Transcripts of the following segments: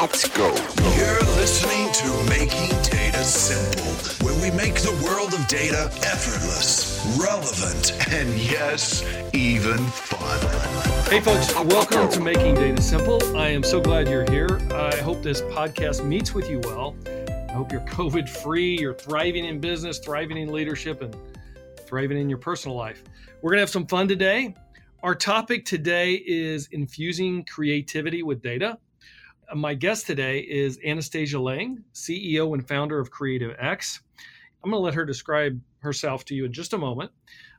Let's go. You're listening to Making Data Simple, where we make the world of data effortless, relevant, and yes, even fun. Hey, folks, welcome to Making Data Simple. I am so glad you're here. I hope this podcast meets with you well. I hope you're COVID free, you're thriving in business, thriving in leadership, and thriving in your personal life. We're going to have some fun today. Our topic today is infusing creativity with data. My guest today is Anastasia Lang, CEO and founder of Creative X. I'm going to let her describe herself to you in just a moment,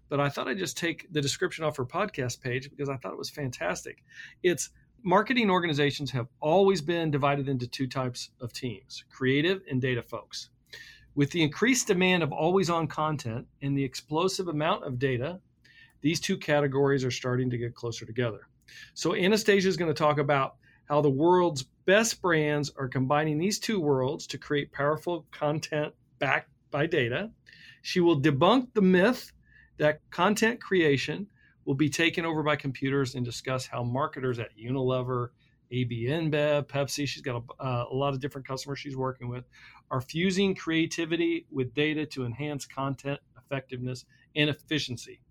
but I thought I'd just take the description off her podcast page because I thought it was fantastic. It's marketing organizations have always been divided into two types of teams creative and data folks. With the increased demand of always on content and the explosive amount of data, these two categories are starting to get closer together. So, Anastasia is going to talk about how the world's best brands are combining these two worlds to create powerful content backed by data. She will debunk the myth that content creation will be taken over by computers and discuss how marketers at Unilever, AB InBev, Pepsi, she's got a, uh, a lot of different customers she's working with, are fusing creativity with data to enhance content effectiveness and efficiency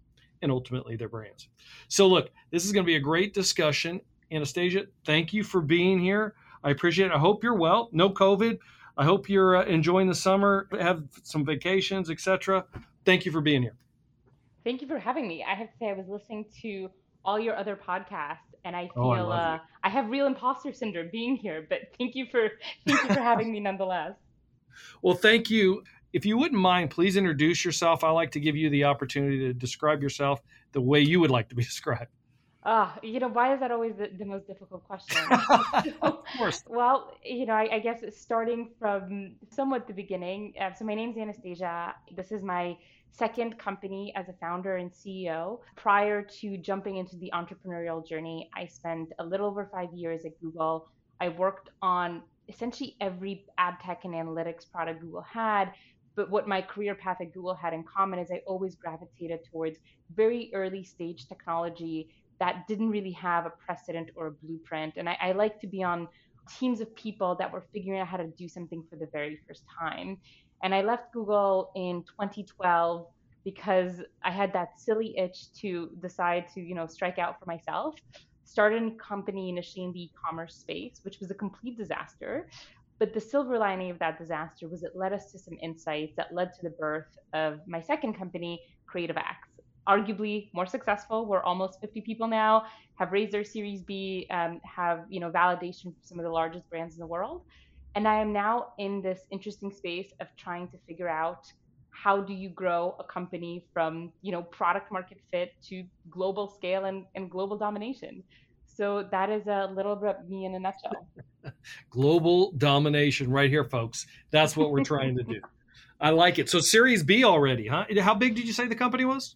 and ultimately their brands. So, look, this is going to be a great discussion. Anastasia, thank you for being here. I appreciate it. I hope you're well. No COVID. I hope you're uh, enjoying the summer, have some vacations, etc. Thank you for being here. Thank you for having me. I have to say, I was listening to all your other podcasts, and I feel oh, I, uh, I have real imposter syndrome being here. But thank you for thank you for having me nonetheless. Well, thank you. If you wouldn't mind, please introduce yourself. I like to give you the opportunity to describe yourself the way you would like to be described. Uh, you know, why is that always the, the most difficult question? of course. Well, you know, I, I, guess starting from somewhat the beginning. Uh, so my name's Anastasia. This is my second company as a founder and CEO. Prior to jumping into the entrepreneurial journey, I spent a little over five years at Google. I worked on essentially every ad tech and analytics product Google had. But what my career path at Google had in common is I always gravitated towards very early stage technology that didn't really have a precedent or a blueprint. And I, I like to be on teams of people that were figuring out how to do something for the very first time. And I left Google in 2012 because I had that silly itch to decide to, you know, strike out for myself. Started a company initially in the e-commerce space, which was a complete disaster. But the silver lining of that disaster was it led us to some insights that led to the birth of my second company, Creative X arguably more successful. We're almost 50 people now, have raised their Series B, um, have you know validation from some of the largest brands in the world, and I am now in this interesting space of trying to figure out how do you grow a company from you know product market fit to global scale and, and global domination. So that is a little bit me in a nutshell. global domination, right here, folks. That's what we're trying to do. I like it. So Series B already, huh? How big did you say the company was?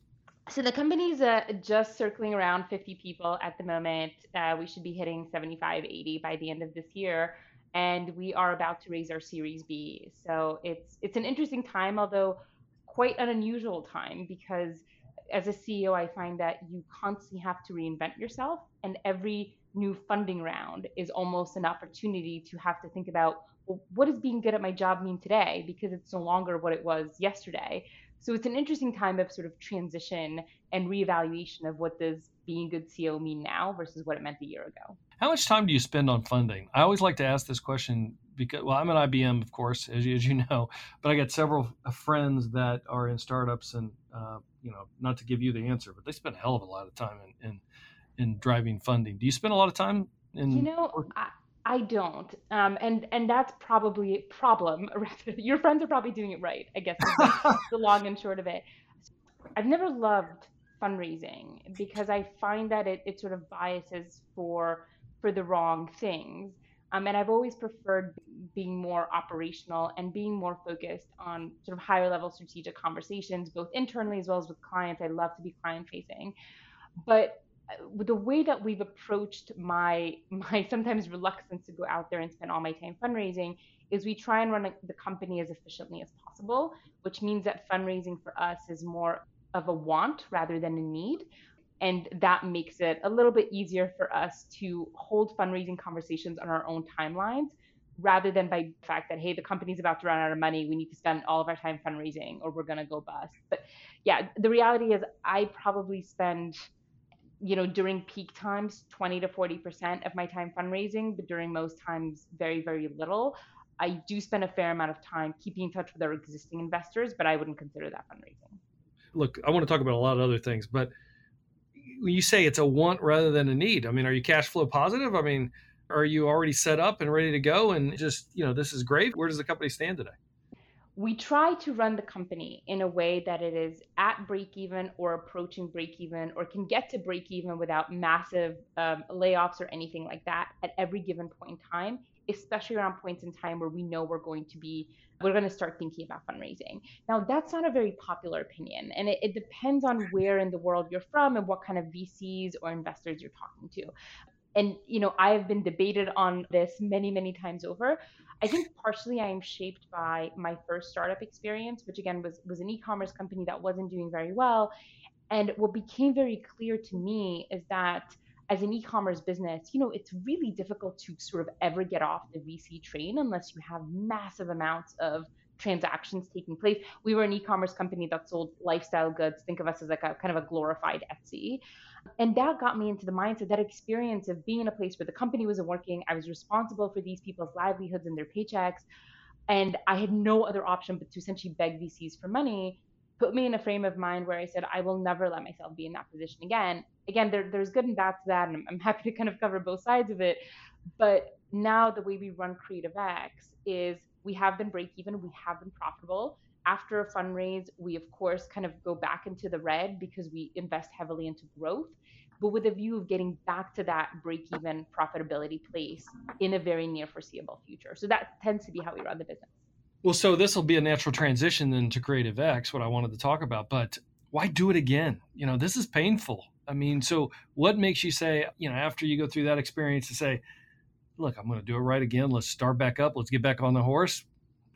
So the company's uh, just circling around 50 people at the moment. Uh, we should be hitting 75, 80 by the end of this year, and we are about to raise our Series B. So it's it's an interesting time, although quite an unusual time because as a CEO, I find that you constantly have to reinvent yourself, and every new funding round is almost an opportunity to have to think about well, what does being good at my job mean today because it's no longer what it was yesterday. So it's an interesting time of sort of transition and reevaluation of what does being good CEO mean now versus what it meant a year ago. How much time do you spend on funding? I always like to ask this question because, well, I'm at IBM, of course, as you, as you know, but I got several friends that are in startups, and uh, you know, not to give you the answer, but they spend a hell of a lot of time in in, in driving funding. Do you spend a lot of time in? You know, I, I don't, um, and and that's probably a problem. Your friends are probably doing it right, I guess. the long and short of it. I've never loved fundraising because I find that it, it sort of biases for for the wrong things. Um, and I've always preferred being more operational and being more focused on sort of higher level strategic conversations, both internally as well as with clients. I love to be client facing, but Uh, the way that we've approached my my sometimes reluctance to go out there and spend all my time fundraising is we try and run the company as efficiently as possible, which means that fundraising for us is more of a want rather than a need. And that makes it a little bit easier for us to hold fundraising conversations on our own timelines rather than by the fact that, hey, the company's about to run out of money. We need to spend all of our time fundraising or we're going to go bust. But yeah, the reality is I probably spend you know, during peak times, 20 to 40% of my time fundraising, but during most times, very, very little. I do spend a fair amount of time keeping in touch with our existing investors, but I wouldn't consider that fundraising. Look, I want to talk about a lot of other things, but when you say it's a want rather than a need, I mean, are you cash flow positive? I mean, are you already set up and ready to go and just, you know, this is great? Where does the company stand today? We try to run the company in a way that it is at break even or approaching break even or can get to break even without massive um, layoffs or anything like that at every given point in time especially around points in time where we know we're going to be we're going to start thinking about fundraising. Now that's not a very popular opinion and it, it depends on where in the world you're from and what kind of vcs or investors you're talking to and you know i've been debated on this many many times over. I think partially i am shaped by my first startup experience which again was was an e-commerce company that wasn't doing very well. And what became very clear to me is that as an e-commerce business you know it's really difficult to sort of ever get off the vc train unless you have massive amounts of transactions taking place. We were an e-commerce company that sold lifestyle goods. Think of us as like a kind of a glorified etsy and that got me into the mindset, that experience of being in a place where the company wasn't working. I was responsible for these people's livelihoods and their paychecks. And I had no other option but to essentially beg VCs for money, put me in a frame of mind where I said, I will never let myself be in that position again. Again, there, there's good and bad to that. And I'm, I'm happy to kind of cover both sides of it. But now the way we run Creative X is we have been break even, we have been profitable after a fundraise, we of course kind of go back into the red because we invest heavily into growth, but with a view of getting back to that break even profitability place in a very near foreseeable future. So that tends to be how we run the business. Well, so this will be a natural transition into Creative X, what I wanted to talk about, but why do it again? You know, this is painful. I mean, so what makes you say, you know, after you go through that experience to say, look, I'm going to do it right again. Let's start back up. Let's get back on the horse.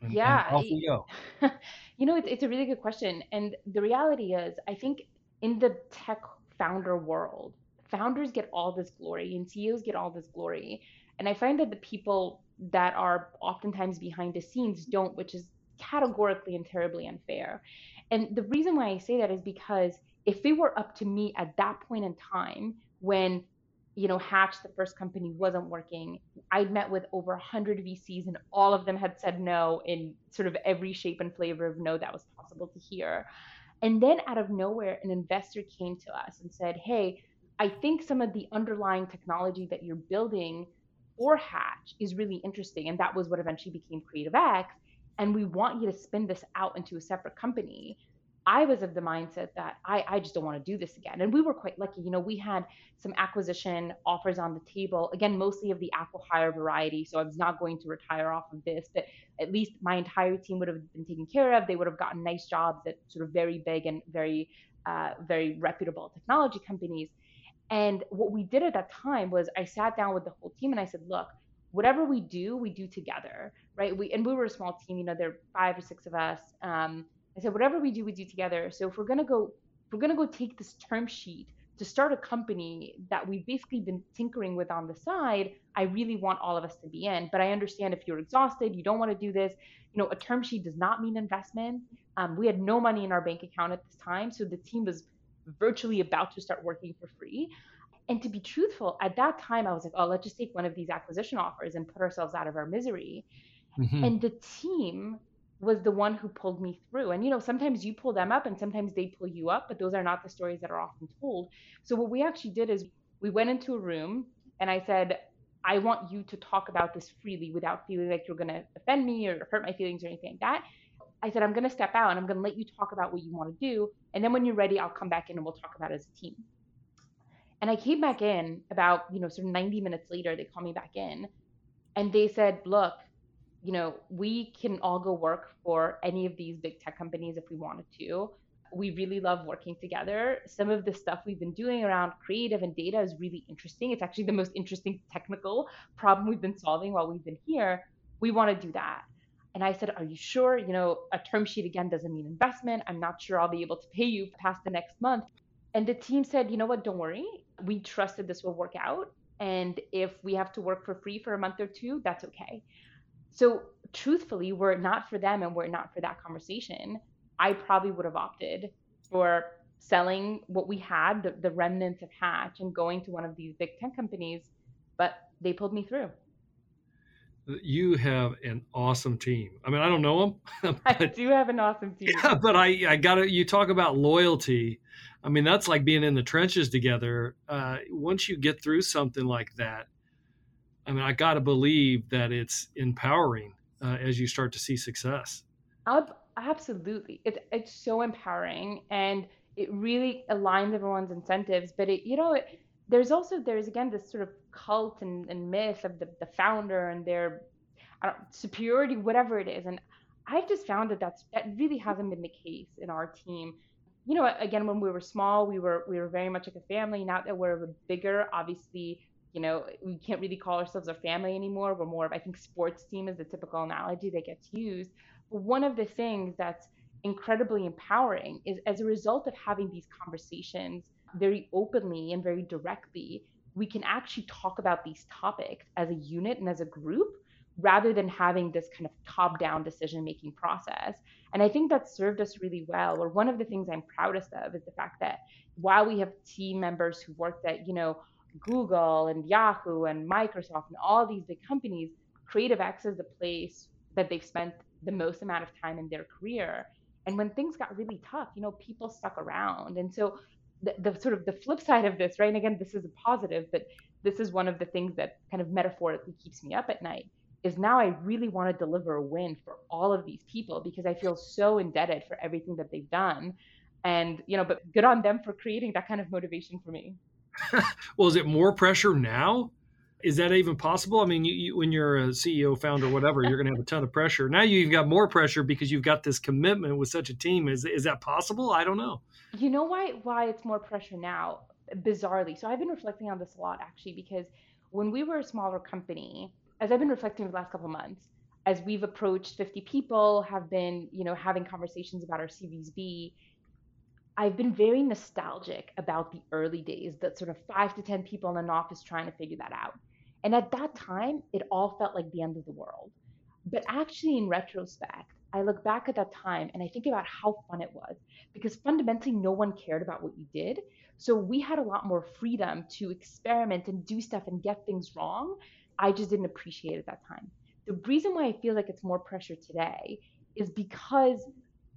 And, yeah. And off we go. you know, it's, it's a really good question. And the reality is, I think in the tech founder world, founders get all this glory and CEOs get all this glory. And I find that the people that are oftentimes behind the scenes don't, which is categorically and terribly unfair. And the reason why I say that is because if it were up to me at that point in time when you know, Hatch, the first company, wasn't working. I'd met with over 100 VCs, and all of them had said no in sort of every shape and flavor of no that was possible to hear. And then out of nowhere, an investor came to us and said, Hey, I think some of the underlying technology that you're building for Hatch is really interesting. And that was what eventually became Creative. And we want you to spin this out into a separate company. I was of the mindset that I, I just don't want to do this again. And we were quite lucky. You know, we had some acquisition offers on the table, again, mostly of the acqui-hire variety. So I was not going to retire off of this, but at least my entire team would have been taken care of. They would have gotten nice jobs at sort of very big and very, uh, very reputable technology companies. And what we did at that time was I sat down with the whole team and I said, look, whatever we do, we do together, right? We and we were a small team, you know, there are five or six of us. Um, I said, whatever we do, we do together. So if we're gonna go, if we're gonna go take this term sheet to start a company that we've basically been tinkering with on the side, I really want all of us to be in. But I understand if you're exhausted, you don't want to do this. You know, a term sheet does not mean investment. Um, we had no money in our bank account at this time, so the team was virtually about to start working for free. And to be truthful, at that time, I was like, oh, let's just take one of these acquisition offers and put ourselves out of our misery. Mm-hmm. And the team was the one who pulled me through. And you know, sometimes you pull them up and sometimes they pull you up, but those are not the stories that are often told. So what we actually did is we went into a room and I said, I want you to talk about this freely without feeling like you're going to offend me or hurt my feelings or anything like that. I said, I'm going to step out and I'm going to let you talk about what you want to do. And then when you're ready, I'll come back in and we'll talk about it as a team. And I came back in about, you know, sort of 90 minutes later, they called me back in and they said, look, you know, we can all go work for any of these big tech companies if we wanted to. We really love working together. Some of the stuff we've been doing around creative and data is really interesting. It's actually the most interesting technical problem we've been solving while we've been here. We want to do that. And I said, Are you sure? You know, a term sheet again doesn't mean investment. I'm not sure I'll be able to pay you past the next month. And the team said, you know what, don't worry. We trust that this will work out. And if we have to work for free for a month or two, that's okay. So, truthfully, were it not for them and were it not for that conversation, I probably would have opted for selling what we had, the, the remnants of Hatch, and going to one of these big tech companies. But they pulled me through you have an awesome team. I mean, I don't know them. But, I do have an awesome team. Yeah, but I, I got to, you talk about loyalty. I mean, that's like being in the trenches together. Uh, once you get through something like that, I mean, I got to believe that it's empowering uh, as you start to see success. Absolutely. It's, it's so empowering and it really aligns everyone's incentives. But it, you know, it, there's also, there's again, this sort of cult and, and myth of the, the founder and their superiority, whatever it is. And I've just found that that's, that really hasn't been the case in our team. You know, again, when we were small, we were we were very much like a family. Now that we're bigger, obviously, you know, we can't really call ourselves a family anymore. We're more of, I think, sports team is the typical analogy that gets used. But one of the things that's incredibly empowering is as a result of having these conversations very openly and very directly, we can actually talk about these topics as a unit and as a group rather than having this kind of top down decision making process. And I think that served us really well. Or one of the things I'm proudest of is the fact that while we have team members who worked at, you know, Google and Yahoo and Microsoft and all these big companies, CreativeX is the place that they've spent the most amount of time in their career. And when things got really tough, you know, people stuck around. And so the, the sort of the flip side of this, right? And again, this is a positive, but this is one of the things that kind of metaphorically keeps me up at night is now I really want to deliver a win for all of these people because I feel so indebted for everything that they've done. And, you know, but good on them for creating that kind of motivation for me. well, is it more pressure now? Is that even possible? I mean, you, you, when you're a CEO, founder, whatever, you're going to have a ton of pressure. Now you've got more pressure because you've got this commitment with such a team. Is is that possible? I don't know. You know why why it's more pressure now? Bizarrely, so I've been reflecting on this a lot actually because when we were a smaller company, as I've been reflecting over the last couple months, as we've approached 50 people, have been you know having conversations about our Series B, I've been very nostalgic about the early days, that sort of five to 10 people in an office trying to figure that out. And at that time, it all felt like the end of the world. But actually, in retrospect, I look back at that time and I think about how fun it was because fundamentally no one cared about what you did. So we had a lot more freedom to experiment and do stuff and get things wrong. I just didn't appreciate it at that time. The reason why I feel like it's more pressure today is because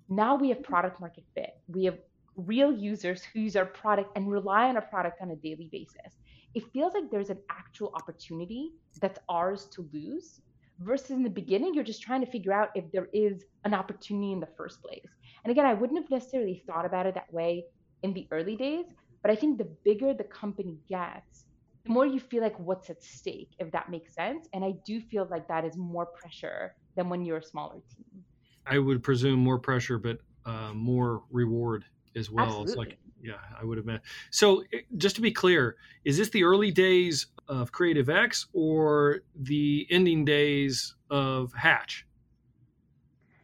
now we have product market fit. We have real users who use our product and rely on our product on a daily basis. It feels like there's an actual opportunity that's ours to lose versus in the beginning you're just trying to figure out if there is an opportunity in the first place. And again i wouldn't have necessarily thought about it that way in the early days but i think the bigger the company gets the more you feel like what's at stake if that makes sense. And i do feel like that is more pressure than when you're a smaller team. I would presume more pressure but uh, more reward as well Absolutely. it's like yeah i would have been so eh, just to be clear is this the early days of Creative X or the ending days of Hatch?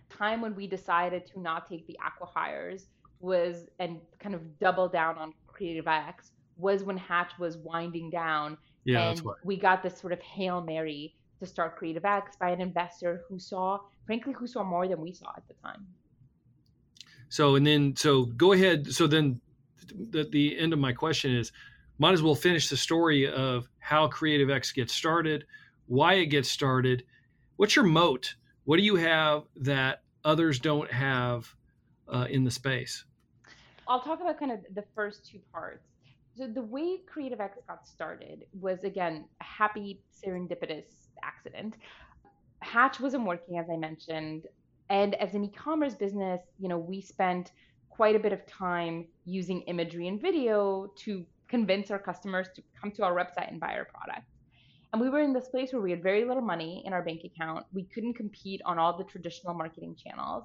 Time when we decided to not take the acqui-hires was and kind of double down on Creative X was when Hatch was winding down. Yeah, and we got this sort of hail mary to start Creative X by an investor who saw, frankly, who saw more than we saw at the time. So and then so go ahead. So then the, the end of my question is might as well finish the story of how Creative X gets started, why it gets started. What's your moat? What do you have that others don't have uh, in the space? I'll talk about kind of the first two parts. So the way Creative X got started was again a happy serendipitous accident. Hatch wasn't working as I mentioned, and as an e-commerce business, you know, we spent quite a bit of time using imagery and video to convince our customers to come to our website and buy our product. And we were in this place where we had very little money in our bank account. We couldn't compete on all the traditional marketing channels.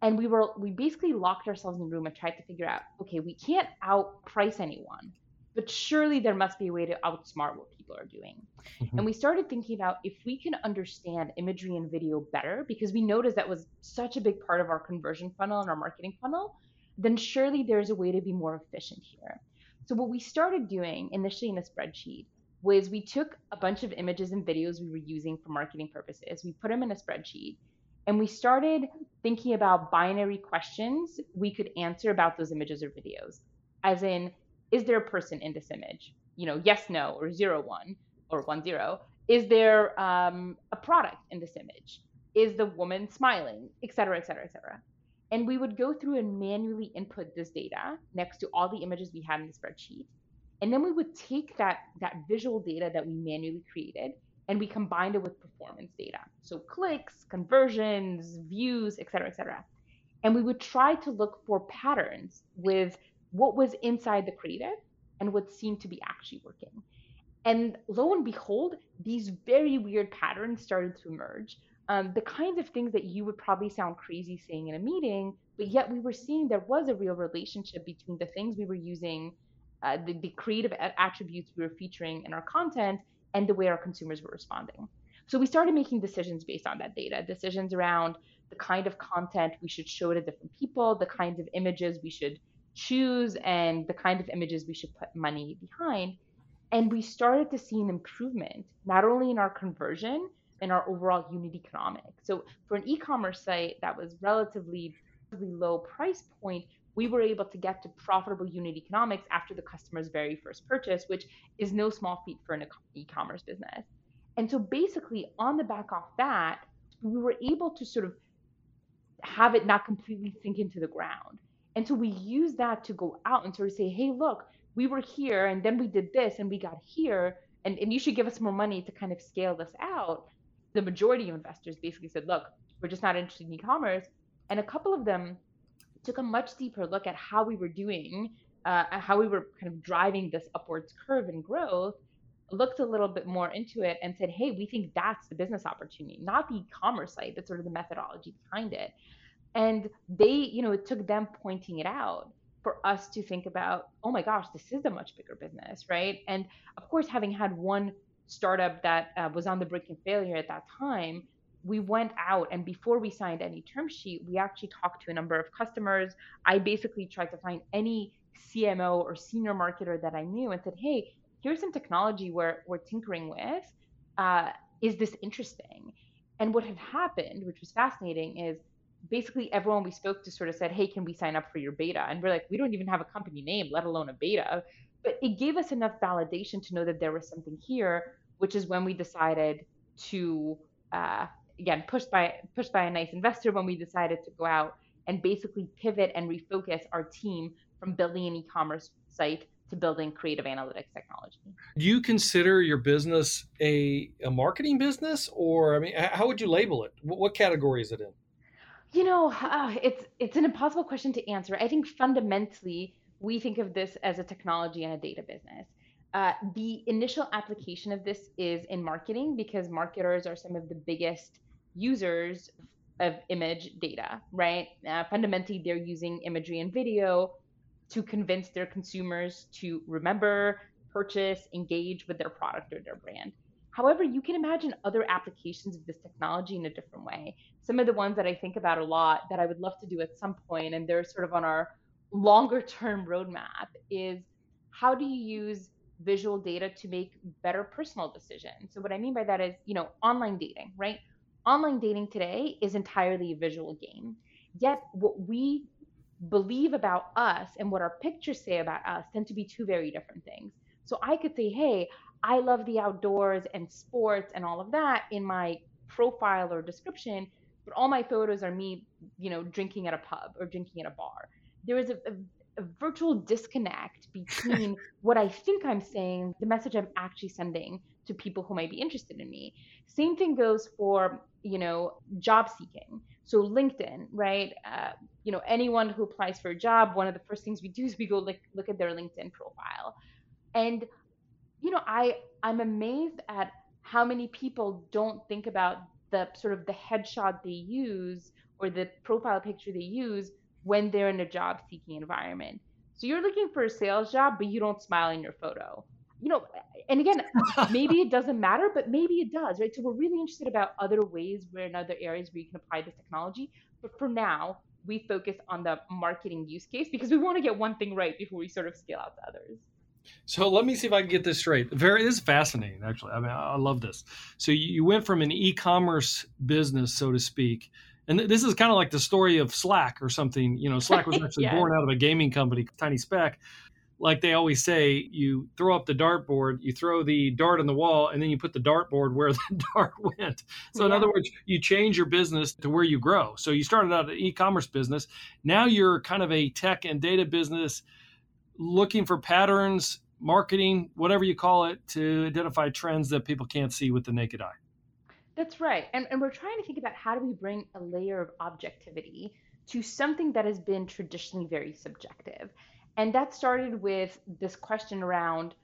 And we were we basically locked ourselves in a room and tried to figure out, okay, we can't outprice anyone, but surely there must be a way to outsmart what people are doing. Mm-hmm. And we started thinking about if we can understand imagery and video better, because we noticed that was such a big part of our conversion funnel and our marketing funnel, then surely there's a way to be more efficient here. So, what we started doing initially in a spreadsheet was we took a bunch of images and videos we were using for marketing purposes, we put them in a spreadsheet, and we started thinking about binary questions we could answer about those images or videos. As in, is there a person in this image? You know, yes, no, or zero, one, or one, zero. Is there um, a product in this image? Is the woman smiling, et cetera, et cetera, et cetera. And we would go through and manually input this data next to all the images we had in the spreadsheet. And then we would take that, that visual data that we manually created and we combined it with performance data. So clicks, conversions, views, et cetera, et cetera. And we would try to look for patterns with what was inside the creative and what seemed to be actually working. And lo and behold, these very weird patterns started to emerge um, the kinds of things that you would probably sound crazy saying in a meeting, but yet we were seeing there was a real relationship between the things we were using, uh, the, the creative attributes we were featuring in our content, and the way our consumers were responding. So we started making decisions based on that data, decisions around the kind of content we should show to different people, the kinds of images we should choose, and the kind of images we should put money behind. And we started to see an improvement, not only in our conversion, in our overall unit economics. So for an e-commerce site that was relatively, low price point, we were able to get to profitable unit economics after the customer's very first purchase, which is no small feat for an e-commerce business. And so basically on the back of that, we were able to sort of have it not completely sink into the ground. And so we use that to go out and sort of say, hey, look, we were here and then we did this and we got here and, and you should give us more money to kind of scale this out the majority of investors basically said, look, we're just not interested in e-commerce. And a couple of them took a much deeper look at how we were doing, uh, how we were kind of driving this upwards curve in growth, looked a little bit more into it and said, hey, we think that's the business opportunity, not the e-commerce site, but sort of the methodology behind it. And they, you know, it took them pointing it out for us to think about, oh my gosh, this is a much bigger business, right? And of course, having had one startup that uh, was on the brink of failure at that time, we went out and before we signed any term sheet, we actually talked to a number of customers. I basically tried to find any CMO or senior marketer that I knew and said, hey, here's some technology we're, we're tinkering with. Uh, is this interesting? And what had happened, which was fascinating, is basically everyone we spoke to sort of said, hey, can we sign up for your beta? And we're like, we don't even have a company name, let alone a beta. But it gave us enough validation to know that there was something here which is when we decided to uh, again pushed by pushed by a nice investor when we decided to go out and basically pivot and refocus our team from building an e-commerce site to building creative analytics technology. Do you consider your business a, a marketing business, or I mean, how would you label it? What, what category is it in? You know, uh, it's it's an impossible question to answer. I think fundamentally we think of this as a technology and a data business. Uh, the initial application of this is in marketing because marketers are some of the biggest users of image data, right? Uh, fundamentally, they're using imagery and video to convince their consumers to remember, purchase, engage with their product or their brand. However, you can imagine other applications of this technology in a different way. Some of the ones that I think about a lot that I would love to do at some point, and they're sort of on our longer term roadmap, is how do you use visual data to make better personal decisions. So what I mean by that is, you know, online dating, right? Online dating today is entirely a visual game. Yet what we believe about us and what our pictures say about us tend to be two very different things. So I could say, "Hey, I love the outdoors and sports and all of that in my profile or description, but all my photos are me, you know, drinking at a pub or drinking at a bar." There is a, a a virtual disconnect between what I think I'm saying, the message I'm actually sending to people who might be interested in me. Same thing goes for, you know, job seeking. So LinkedIn, right? Uh, you know, anyone who applies for a job, one of the first things we do is we go look look at their LinkedIn profile, and you know, I I'm amazed at how many people don't think about the sort of the headshot they use or the profile picture they use when they're in a job seeking environment. So you're looking for a sales job, but you don't smile in your photo. You know, and again, maybe it doesn't matter, but maybe it does, right? So we're really interested about other ways where in other areas where you can apply this technology. But for now, we focus on the marketing use case because we want to get one thing right before we sort of scale out to others. So let me see if I can get this straight. Very this is fascinating, actually. I mean, I love this. So you went from an e-commerce business, so to speak, and this is kind of like the story of Slack or something. You know, Slack was actually yeah. born out of a gaming company, Tiny Speck, like they always say, you throw up the dartboard, you throw the dart on the wall, and then you put the dartboard where the dart went. So, yeah. in other words, you change your business to where you grow. So, you started out an e commerce business. Now you're kind of a tech and data business looking for patterns, marketing, whatever you call it, to identify trends that people can't see with the naked eye. That's right. And, and we're trying to think about how do we bring a layer of objectivity to something that has been traditionally very subjective. And that started with this question around,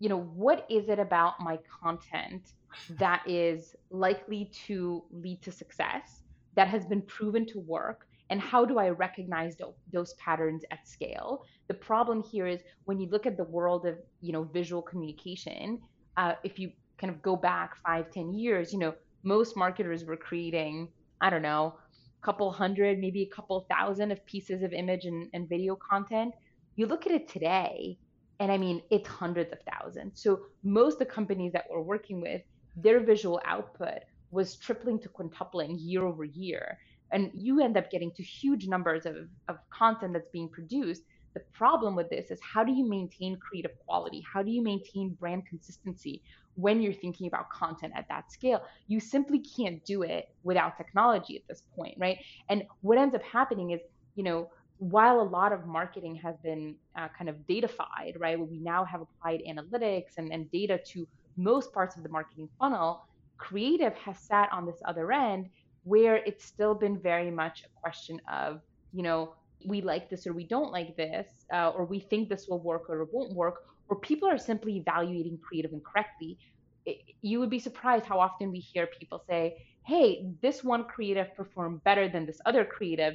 you know, what is it about my content that is likely to lead to success, that has been proven to work, and how do I recognize those patterns at scale? The problem here is when you look at the world of, you know, visual communication, uh, if you kind of go back five, ten years, you know, most marketers were creating, I don't know, a couple hundred, maybe a couple thousand of pieces of image and, and video content you look at it today, and I mean, it's hundreds of thousands. So most of the companies that we're working with, their visual output was tripling to quintupling year over year. And you end up getting to huge numbers of, of content that's being produced. The problem with this is how do you maintain creative quality? How do you maintain brand consistency when you're thinking about content at that scale? You simply can't do it without technology at this point, right? And what ends up happening is, you know, while a lot of marketing has been uh, kind of datafied, right, we now have applied analytics and, and data to most parts of the marketing funnel, creative has sat on this other end where it's still been very much a question of, you know, we like this or we don't like this, uh, or we think this will work or it won't work, or people are simply evaluating creative incorrectly. It, you would be surprised how often we hear people say, hey, this one creative performed better than this other creative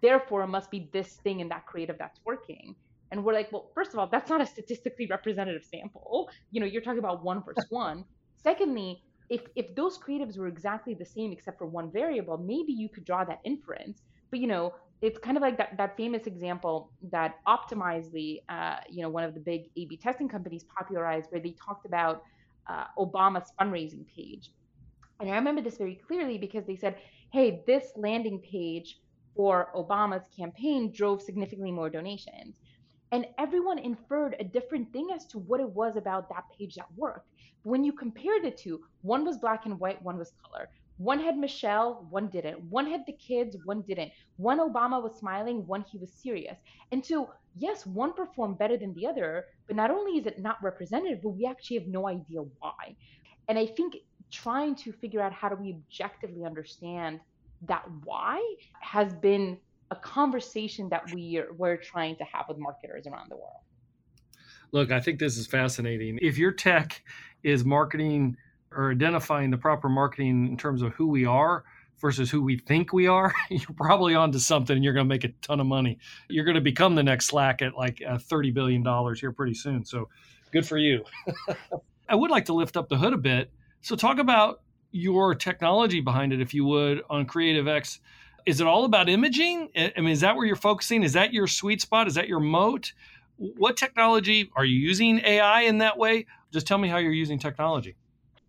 therefore it must be this thing in that creative that's working. And we're like well first of all that's not a statistically representative sample. You know you're talking about one versus one. Secondly if if those creatives were exactly the same except for one variable maybe you could draw that inference. But you know it's kind of like that, that famous example that optimizely uh, you know one of the big a-b testing companies popularized where they talked about uh, obama's fundraising page and i remember this very clearly because they said hey this landing page for Obama's campaign drove significantly more donations. And everyone inferred a different thing as to what it was about that page that worked. When you compared the two, one was black and white, one was color. One had Michelle, one didn't. One had the kids, one didn't. One Obama was smiling, one he was serious. And so, yes, one performed better than the other, but not only is it not representative, but we actually have no idea why. And I think trying to figure out how do we objectively understand that why has been a conversation that we we're trying to have with marketers around the world. Look, I think this is fascinating. If your tech is marketing or identifying the proper marketing in terms of who we are versus who we think we are, you're probably onto something and you're going to make a ton of money. You're going to become the next Slack at like $30 billion here pretty soon. So good for you. I would like to lift up the hood a bit. So, talk about your technology behind it, if you would, on Creative X. Is it all about imaging? I mean, is that where you're focusing? Is that your sweet spot? Is that your moat? What technology are you using AI in that way? Just tell me how you're using technology.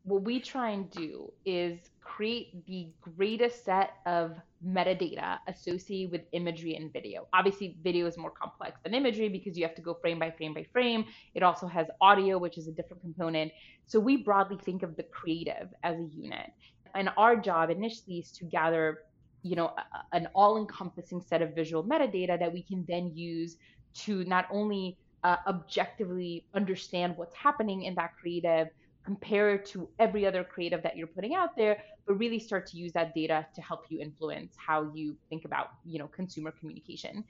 What we try and do is create the greatest set of metadata associated with imagery and video. Obviously, video is more complex than imagery because you have to go frame by frame by frame. It also has audio, which is a different component. So we broadly think of the creative as a unit. And our job initially is to gather, you know, an all-encompassing set of visual metadata that we can then use to not only uh, objectively understand what's happening in that creative, compare to every other creative that you're putting out there, but really start to use that data to help you influence how you think about, you know, consumer communication.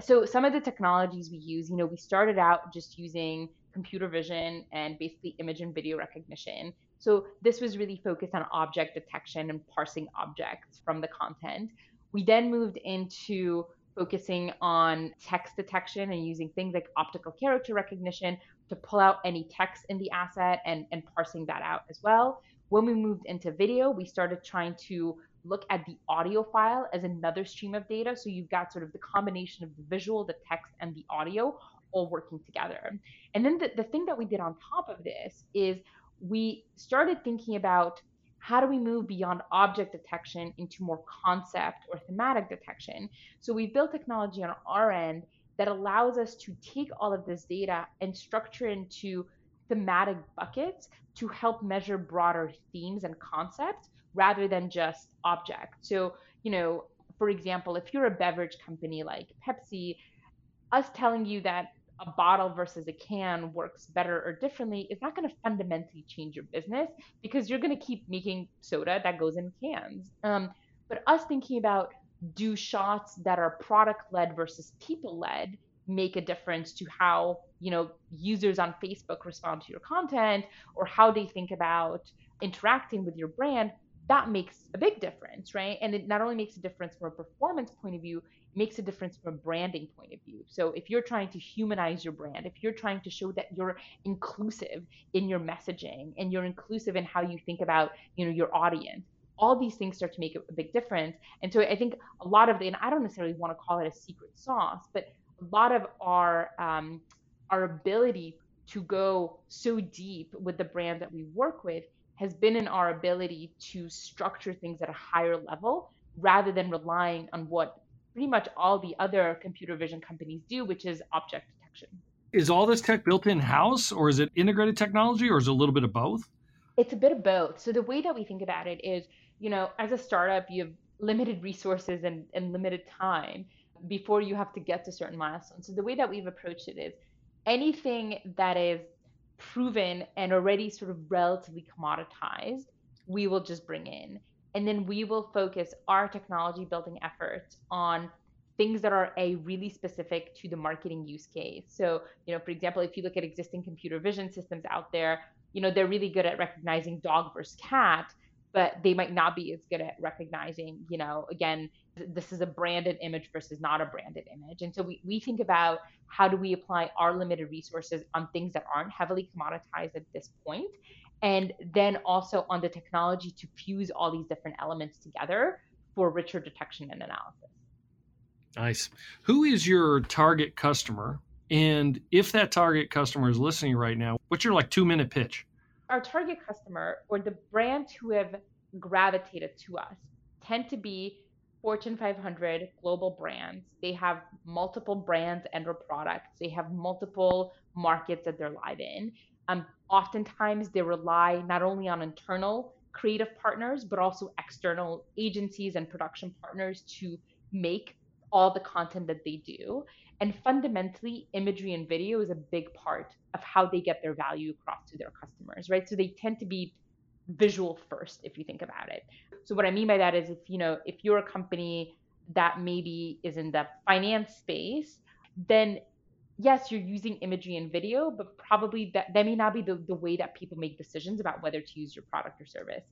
So some of the technologies we use, you know, we started out just using computer vision and basically image and video recognition. So this was really focused on object detection and parsing objects from the content. We then moved into focusing on text detection and using things like optical character recognition to pull out any text in the asset and, and parsing that out as well. When we moved into video, we started trying to look at the audio file as another stream of data. So you've got sort of the combination of the visual, the text, and the audio all working together. And then the, the thing that we did on top of this is we started thinking about how do we move beyond object detection into more concept or thematic detection? So we built technology on our end that allows us to take all of this data and structure into thematic buckets to help measure broader themes and concepts rather than just objects. So, you know, for example, if you're a beverage company like Pepsi, us telling you that a bottle versus a can works better or differently is not going to fundamentally change your business because you're going to keep making soda that goes in cans. Um, but us thinking about do shots that are product led versus people led make a difference to how you know users on Facebook respond to your content or how they think about interacting with your brand that makes a big difference right? And it not only makes a difference from a performance point of view it makes a difference from a branding point of view. So if you're trying to humanize your brand if you're trying to show that you're inclusive in your messaging and you're inclusive in how you think about you know your audience all these things start to make a big difference and so i think a lot of the and i don't necessarily want to call it a secret sauce but a lot of our um, our ability to go so deep with the brand that we work with has been in our ability to structure things at a higher level rather than relying on what pretty much all the other computer vision companies do, which is object detection. Is all this tech built in house or is it integrated technology or is it a little bit of both? It's a bit of both. So the way that we think about it is, you know, as a startup, you have limited resources and, and limited time before you have to get to certain milestones. So the way that we've approached it is anything that is proven and already sort of relatively commoditized, we will just bring in. And then we will focus our technology building efforts on things that are a really specific to the marketing use case. So, you know, for example, if you look at existing computer vision systems out there, you know, they're really good at recognizing dog versus cat, but they might not be as good at recognizing, you know, again, this is a branded image versus not a branded image. And so we, we think about how do we apply our limited resources on things that aren't heavily commoditized at this point, and then also on the technology to fuse all these different elements together for richer detection and analysis. Nice. Who is your target customer? And if that target customer is listening right now, what's your like two minute pitch? Our target customer or the brands who have gravitated to us tend to be Fortune 500 global brands. They have multiple brands and or products. They have multiple markets that they're live in. Um, oftentimes they rely not only on internal creative partners, but also external agencies and production partners to make all the content that they do. And fundamentally, imagery and video is a big part of how they get their value across to their customers, right? So they tend to be visual first if you think about it. So what I mean by that is if you know, if you're a company that maybe is in the finance space, then yes, you're using imagery and video, but probably that, that may not be the, the way that people make decisions about whether to use your product or service.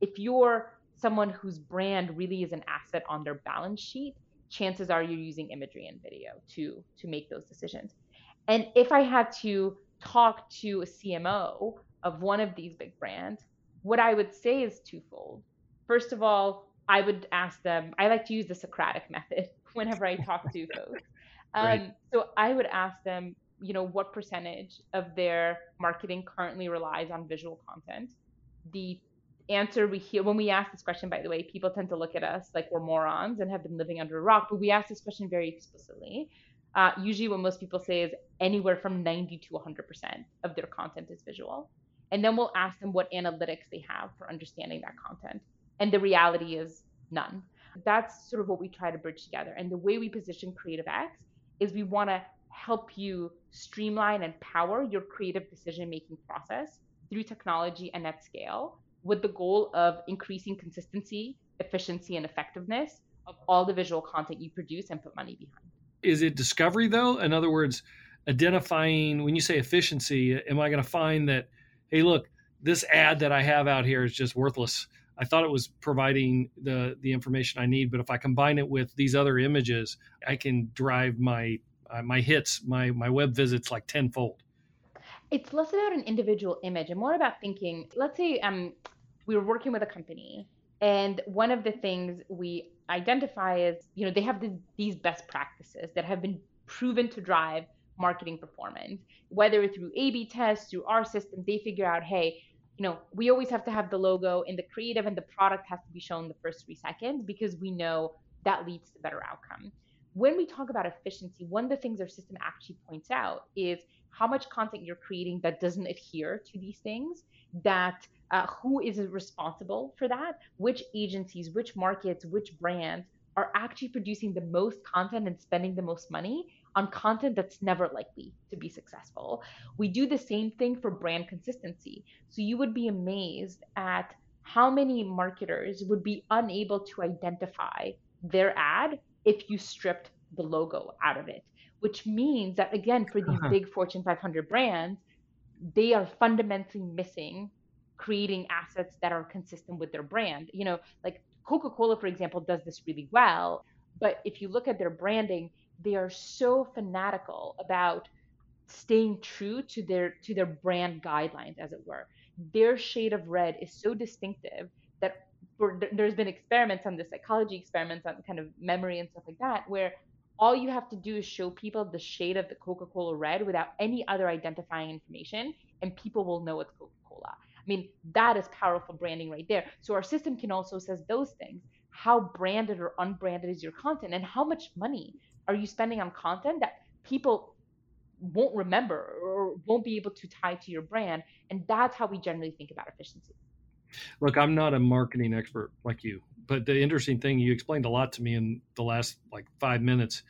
If you're someone whose brand really is an asset on their balance sheet, chances are you're using imagery and video to to make those decisions. And if I had to talk to a CMO of one of these big brands, what I would say is twofold. First of all, I would ask them, I like to use the Socratic method whenever I talk to folks. Um, right. So I would ask them, you know, what percentage of their marketing currently relies on visual content? The answer we hear when we ask this question, by the way, people tend to look at us like we're morons and have been living under a rock, but we ask this question very explicitly. Uh, usually, what most people say is anywhere from 90 to 100% of their content is visual. And then we'll ask them what analytics they have for understanding that content. And the reality is none. That's sort of what we try to bridge together. And the way we position Creative X is we want to help you streamline and power your creative decision making process through technology and at scale with the goal of increasing consistency, efficiency, and effectiveness of all the visual content you produce and put money behind. Is it discovery though? In other words, identifying when you say efficiency, am I going to find that, hey, look, this ad that I have out here is just worthless. I thought it was providing the the information I need, but if I combine it with these other images, I can drive my uh, my hits, my my web visits like tenfold it's less about an individual image and more about thinking let's say um we were working with a company and one of the things we identify is you know they have the, these best practices that have been proven to drive marketing performance whether through a b tests through our system they figure out hey you know we always have to have the logo in the creative and the product has to be shown the first three seconds because we know that leads to better outcome when we talk about efficiency one of the things our system actually points out is how much content you're creating that doesn't adhere to these things that uh, who is responsible for that which agencies which markets which brands are actually producing the most content and spending the most money on content that's never likely to be successful. We do the same thing for brand consistency. So you would be amazed at how many marketers would be unable to identify their ad if you stripped the logo out of it which means that again for these uh-huh. big fortune 500 brands they are fundamentally missing creating assets that are consistent with their brand. You know, like Coca Cola, for example, does this really well. But if you look at their branding, they are so fanatical about staying true to their to their brand guidelines, as it were. Their shade of red is so distinctive there's been experiments on the psychology experiments on kind of memory and stuff like that, where all you have to do is show people the shade of the Coca-Cola red without any other identifying information, and people will know it's Coca-Cola. I mean, that is powerful branding right there. So our system can also says those things. How branded or unbranded is your content and how much money are you spending on content that people won't remember or won't be able to tie to your brand? And that's how we generally think about efficiency. Look, I'm not a marketing expert like you, but the interesting thing you explained a lot to me in the last like 5 minutes.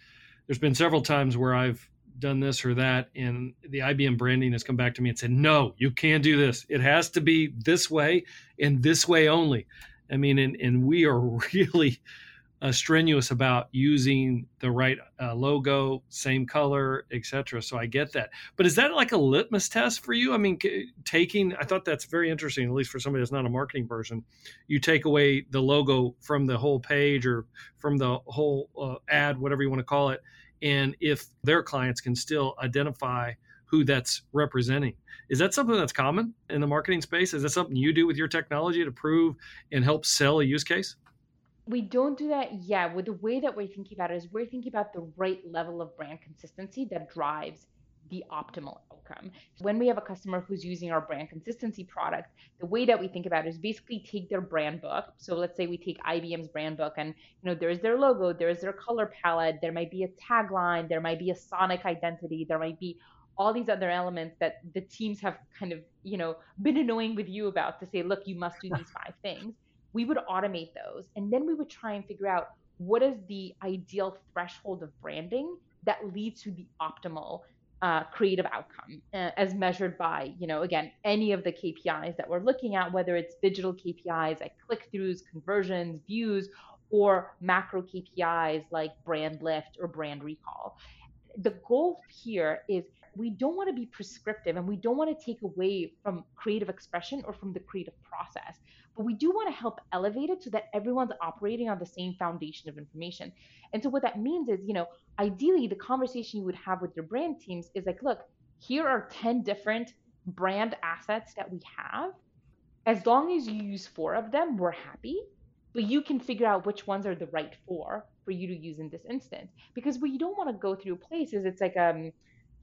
There's been several times where I've done this or that and the IBM branding has come back to me and said no you can't do this it has to be this way and this way only I mean and, and we are really uh, strenuous about using the right uh, logo same color etc so I get that but is that like a litmus test for you I mean taking I thought that's very interesting at least for somebody that's not a marketing person you take away the logo from the whole page or from the whole uh, ad whatever you want to call it and if their clients can still identify who that's representing. Is that something that's common in the marketing space? Is that something you do with your technology to prove and help sell a use case? We don't do that yet. With the way that we're thinking about it is we're thinking about the right level of brand consistency that drives the optimal outcome. When we have a customer who's using our brand consistency product, the way that we think about it is basically take their brand book. So let's say we take IBM's brand book and you know there's their logo, there's their color palette, there might be a tagline, there might be a sonic identity, there might be all these other elements that the teams have kind of, you know, been annoying with you about to say, look, you must do these five things. We would automate those and then we would try and figure out what is the ideal threshold of branding that leads to the optimal uh, creative outcome uh, as measured by, you know, again, any of the KPIs that we're looking at, whether it's digital KPIs like click throughs, conversions, views, or macro KPIs like brand lift or brand recall. The goal here is we don't want to be prescriptive and we don't want to take away from creative expression or from the creative process but we do want to help elevate it so that everyone's operating on the same foundation of information. And so what that means is, you know, ideally the conversation you would have with your brand teams is like, look, here are 10 different brand assets that we have. As long as you use four of them, we're happy. But you can figure out which ones are the right four for you to use in this instance. Because what you don't want to go through places, it's like um,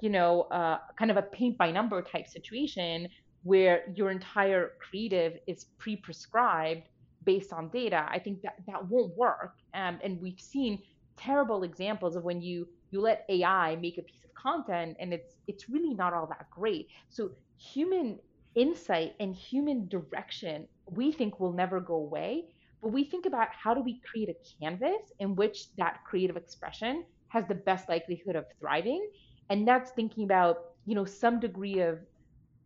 you know, uh, kind of a paint by number type situation where your entire creative is pre-prescribed based on data i think that that won't work. Um, and we've seen terrible examples of when you you let ai make a piece of content and it's it's really not all that great. So human insight and human direction we think will never go away but we think about how do we create a canvas in which that creative expression has the best likelihood of thriving. And that's thinking about you know some degree of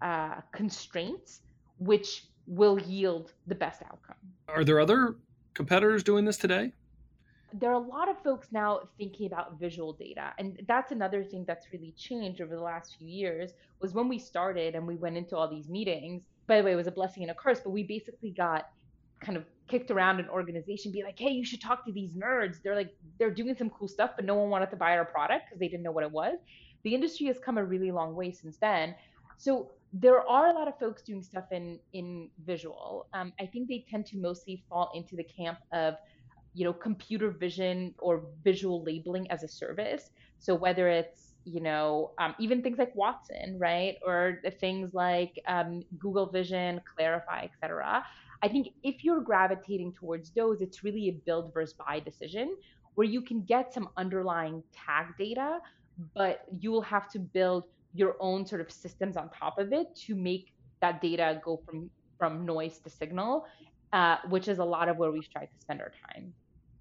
uh, constraints, which will yield the best outcome. Are there other competitors doing this today? There are a lot of folks now thinking about visual data, and that's another thing that's really changed over the last few years. Was when we started and we went into all these meetings. By the way, it was a blessing and a curse, but we basically got kind of kicked around an organization, be like, "Hey, you should talk to these nerds. They're like they're doing some cool stuff, but no one wanted to buy our product because they didn't know what it was." The industry has come a really long way since then, So there are a lot of folks doing stuff in in visual. Um, I think they tend to mostly fall into the camp of you know computer vision or visual labeling as a service. So whether it's you know um, even things like Watson, right, or things like um, Google Vision, Clarifai, etc. I think if you're gravitating towards those, it's really a build versus buy decision where you can get some underlying tag data, but you will have to build your own sort of systems on top of it to make that data go from from noise to signal, uh, which is a lot of where we've tried to spend our time.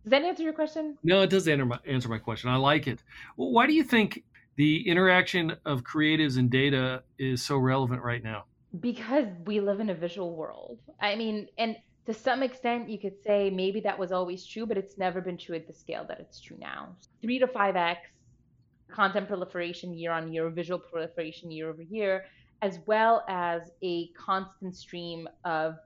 Does that answer your question? No, it does answer my, answer my question. I like it. Well, why do you think the interaction of creatives and data is so relevant right now? Because we live in a visual world. I mean, and to some extent, you could say maybe that was always true, but it's never been true at the scale that it's true now. Three to five X content proliferation year on year, visual proliferation year over year, as well as a constant stream of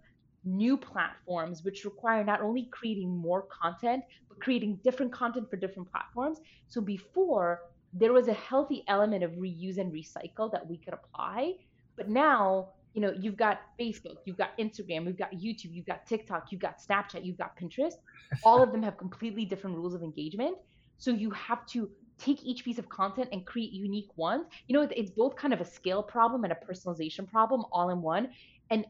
new platforms which require not only creating more content, but creating different content for different platforms. So before, there was a healthy element of reuse and recycle that we could apply. But now, you know, you've got Facebook, you've got Instagram, you've got YouTube, you've got TikTok, you've got Snapchat, you've got Pinterest. All of them have completely different rules of engagement. So you have to take each piece of content and create unique ones. You know, it's both kind of a scale problem and a personalization problem all in one. And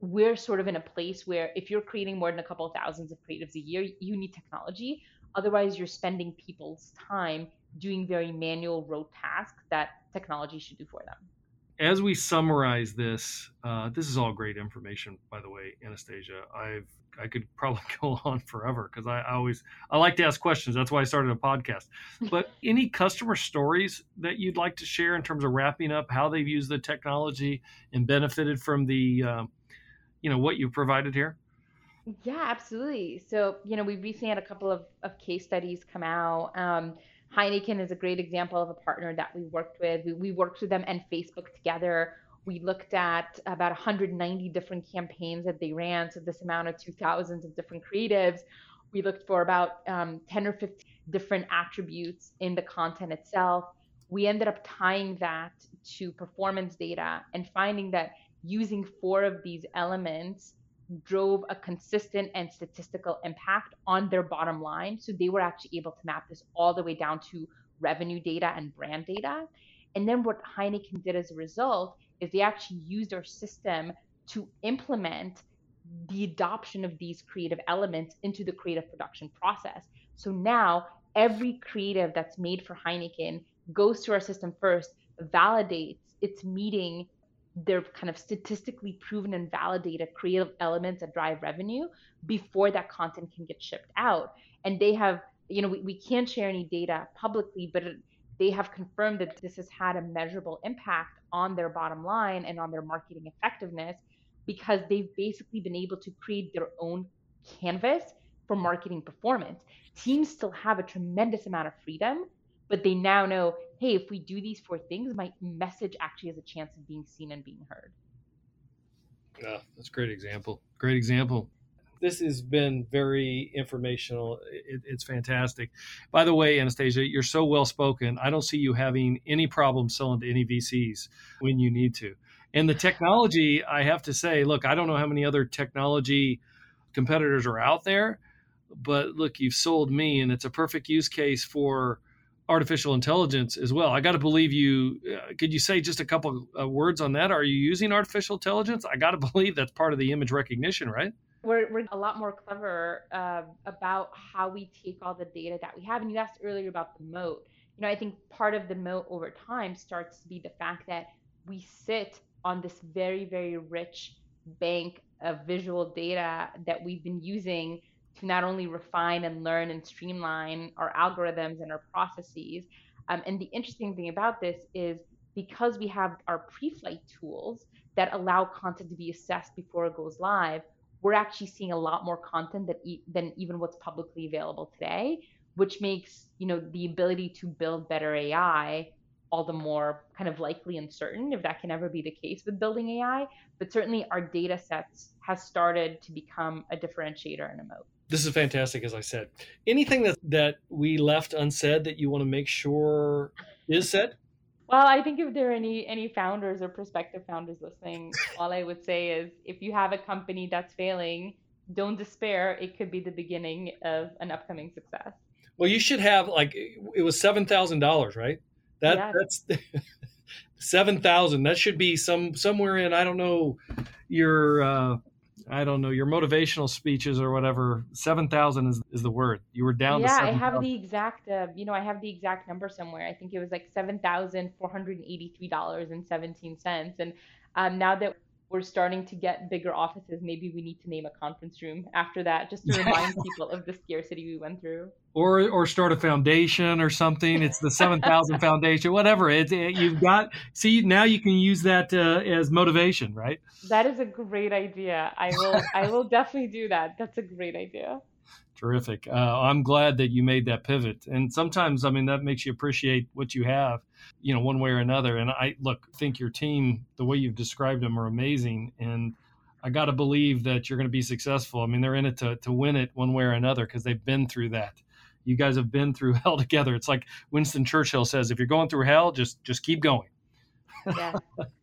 we're sort of in a place where if you're creating more than a couple of thousands of creatives a year, you need technology. Otherwise, you're spending people's time doing very manual rote tasks that technology should do for them. As we summarize this, uh, this is all great information, by the way, Anastasia. I've I could probably go on forever because I, I, always I like to ask questions. That's why I started a podcast. But any customer stories that you'd like to share in terms of wrapping up how they've used the technology and benefited from the, uh, you know, what you've provided here? Yeah, absolutely. So you know, we recently had a couple of, of case studies come out. Um, Heineken is a great example of a partner that we worked with. We, we worked with them and Facebook together we looked at about 190 different campaigns that they ran. So this amount of 2,000 of different creatives. We looked for about um, 10 or 15 different attributes in the content itself. We ended up tying that to performance data and finding that using four of these elements drove a consistent and statistical impact on their bottom line. So they were actually able to map this all the way down to revenue data and brand data. And then what Heineken did as a result is they actually used our system to implement the adoption of these creative elements into the creative production process. So now every creative that's made for Heineken goes through our system first, validates it's meeting their kind of statistically proven and validated creative elements that drive revenue before that content can get shipped out. And they have, you know, we, we can't share any data publicly, but it, they have confirmed that this has had a measurable impact on their bottom line and on their marketing effectiveness because they've basically been able to create their own canvas for marketing performance. Teams still have a tremendous amount of freedom, but they now know hey, if we do these four things, my message actually has a chance of being seen and being heard. Yeah, that's a great example. Great example this has been very informational. It, it's fantastic. By the way, Anastasia, you're so well spoken. I don't see you having any problem selling to any VCs when you need to. And the technology, I have to say, look, I don't know how many other technology competitors are out there, but look, you've sold me, and it's a perfect use case for artificial intelligence as well. I got to believe you. Uh, could you say just a couple of words on that? Are you using artificial intelligence? I got to believe that's part of the image recognition, right? we're, we're a lot more clever uh, about how we take all the data that we have. And you asked earlier about the moat. You know, I think part of the moat over time starts to be the fact that we sit on this very, very rich bank of visual data that we've been using to not only refine and learn and streamline our algorithms and our processes. Um, and the interesting thing about this is because we have our pre flight tools that allow content to be assessed before it goes live, we're actually seeing a lot more content that e- than even what's publicly available today, which makes you know the ability to build better AI all the more kind of likely and certain if that can ever be the case with building AI. But certainly our data sets has started to become a differentiator and a moat. This is fantastic, as I said. Anything that that we left unsaid that you want to make sure is said? Well, I think if there are any any founders or prospective founders listening, all I would say is if you have a company that's failing, don't despair. It could be the beginning of an upcoming success. Well, you should have like it was seven thousand dollars, right? That yeah. that's seven thousand. That should be some somewhere in I don't know your uh, I don't know your motivational speeches or whatever. Seven thousand is, is the word. You were down. Yeah, I have the exact. Uh, you know, I have the exact number somewhere. I think it was like seven thousand four hundred eighty three dollars and seventeen cents. And um, now that we're starting to get bigger offices, maybe we need to name a conference room after that, just to remind people of the scarcity we went through. Or or start a foundation or something. It's the seven thousand foundation, whatever. It's it, you've got. See now you can use that uh, as motivation, right? That is a great idea. I will I will definitely do that. That's a great idea. Terrific. Uh, I'm glad that you made that pivot. And sometimes, I mean, that makes you appreciate what you have, you know, one way or another. And I look, think your team, the way you've described them, are amazing. And I got to believe that you're going to be successful. I mean, they're in it to, to win it one way or another because they've been through that. You guys have been through hell together. It's like Winston Churchill says, if you're going through hell, just just keep going. yes.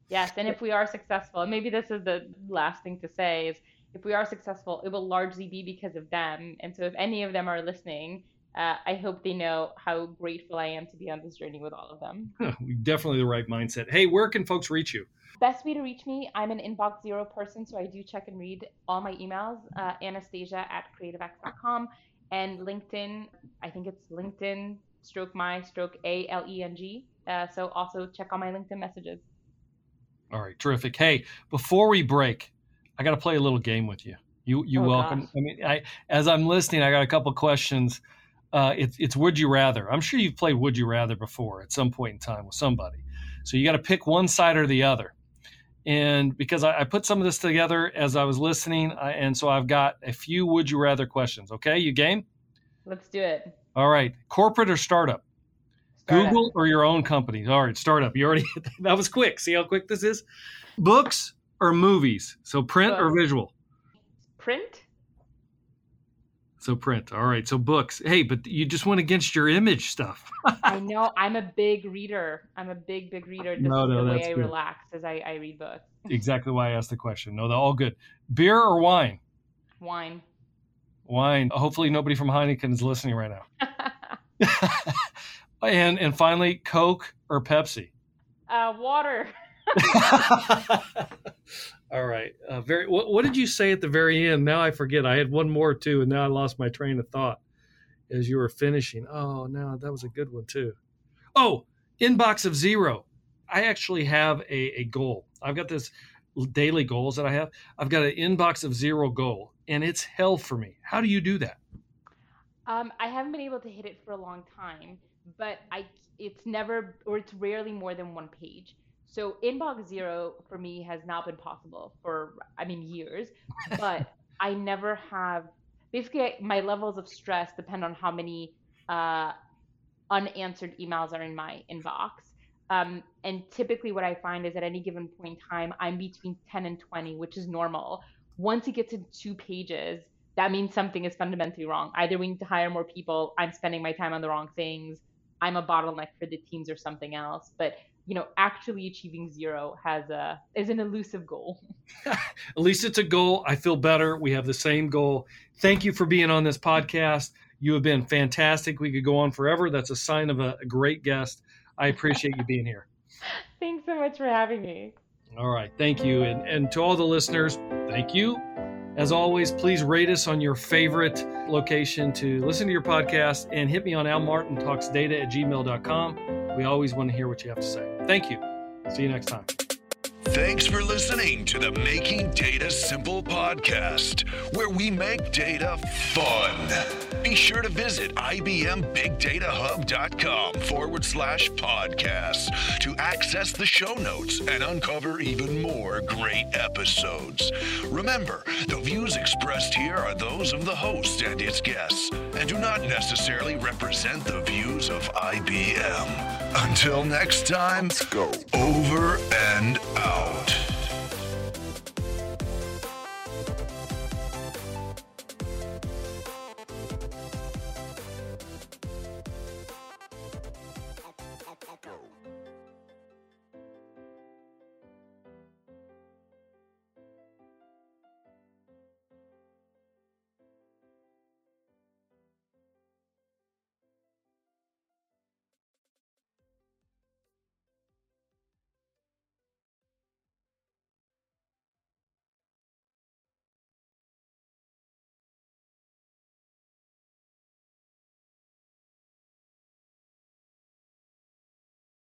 Yes. And if we are successful, and maybe this is the last thing to say is if we are successful, it will largely be because of them. And so if any of them are listening, uh, I hope they know how grateful I am to be on this journey with all of them. Definitely the right mindset. Hey, where can folks reach you? Best way to reach me, I'm an inbox zero person, so I do check and read all my emails. Uh, Anastasia at creativex.com and LinkedIn. I think it's LinkedIn stroke my stroke A L E N G. Uh, so also check on my LinkedIn messages. All right, terrific. Hey, before we break, I got to play a little game with you. You you oh, welcome. Gosh. I mean, I as I'm listening, I got a couple questions. Uh, it's it's would you rather. I'm sure you've played would you rather before at some point in time with somebody. So you got to pick one side or the other. And because I, I, put some of this together as I was listening, I, and so I've got a few would you rather questions. Okay, you game? Let's do it. All right, corporate or startup? startup. Google or your own company? All right, startup. You already that was quick. See how quick this is? Books or movies? So print or visual? Print. So print. All right. So books. Hey, but you just went against your image stuff. I know. I'm a big reader. I'm a big, big reader. This no, no, is the way I good. relax as I, I read books. exactly why I asked the question. No, they're all good. Beer or wine? Wine. Wine. Hopefully nobody from Heineken is listening right now. and and finally, Coke or Pepsi? Uh, water. All right. Uh, very. What, what, did you say at the very end? Now I forget. I had one more too, and now I lost my train of thought as you were finishing. Oh, no, that was a good one too. Oh, inbox of zero. I actually have a, a goal. I've got this daily goals that I have. I've got an inbox of zero goal, and it's hell for me. How do you do that? Um, I haven't been able to hit it for a long time, but I it's never or it's rarely more than one page. So inbox zero for me has not been possible for I mean years, but I never have. Basically, my levels of stress depend on how many uh, unanswered emails are in my inbox. Um, and typically, what I find is at any given point in time, I'm between 10 and 20, which is normal. Once it gets to two pages, that means something is fundamentally wrong. Either we need to hire more people, I'm spending my time on the wrong things, I'm a bottleneck for the teams, or something else. But you know actually achieving zero has a is an elusive goal. At least it's a goal. I feel better. We have the same goal. Thank you for being on this podcast. You have been fantastic. We could go on forever. That's a sign of a, a great guest. I appreciate you being here. Thanks so much for having me. All right. Thank you. And and to all the listeners thank you. As always, please rate us on your favorite location to listen to your podcast and hit me on almartintalksdata at gmail.com. We always want to hear what you have to say. Thank you. See you next time. Thanks for listening to the Making Data Simple podcast, where we make data fun. Be sure to visit IBMBigDataHub.com forward slash podcasts to access the show notes and uncover even more great episodes. Remember, the views expressed here are those of the host and its guests and do not necessarily represent the views of IBM. Until next time, Let's go. over and out.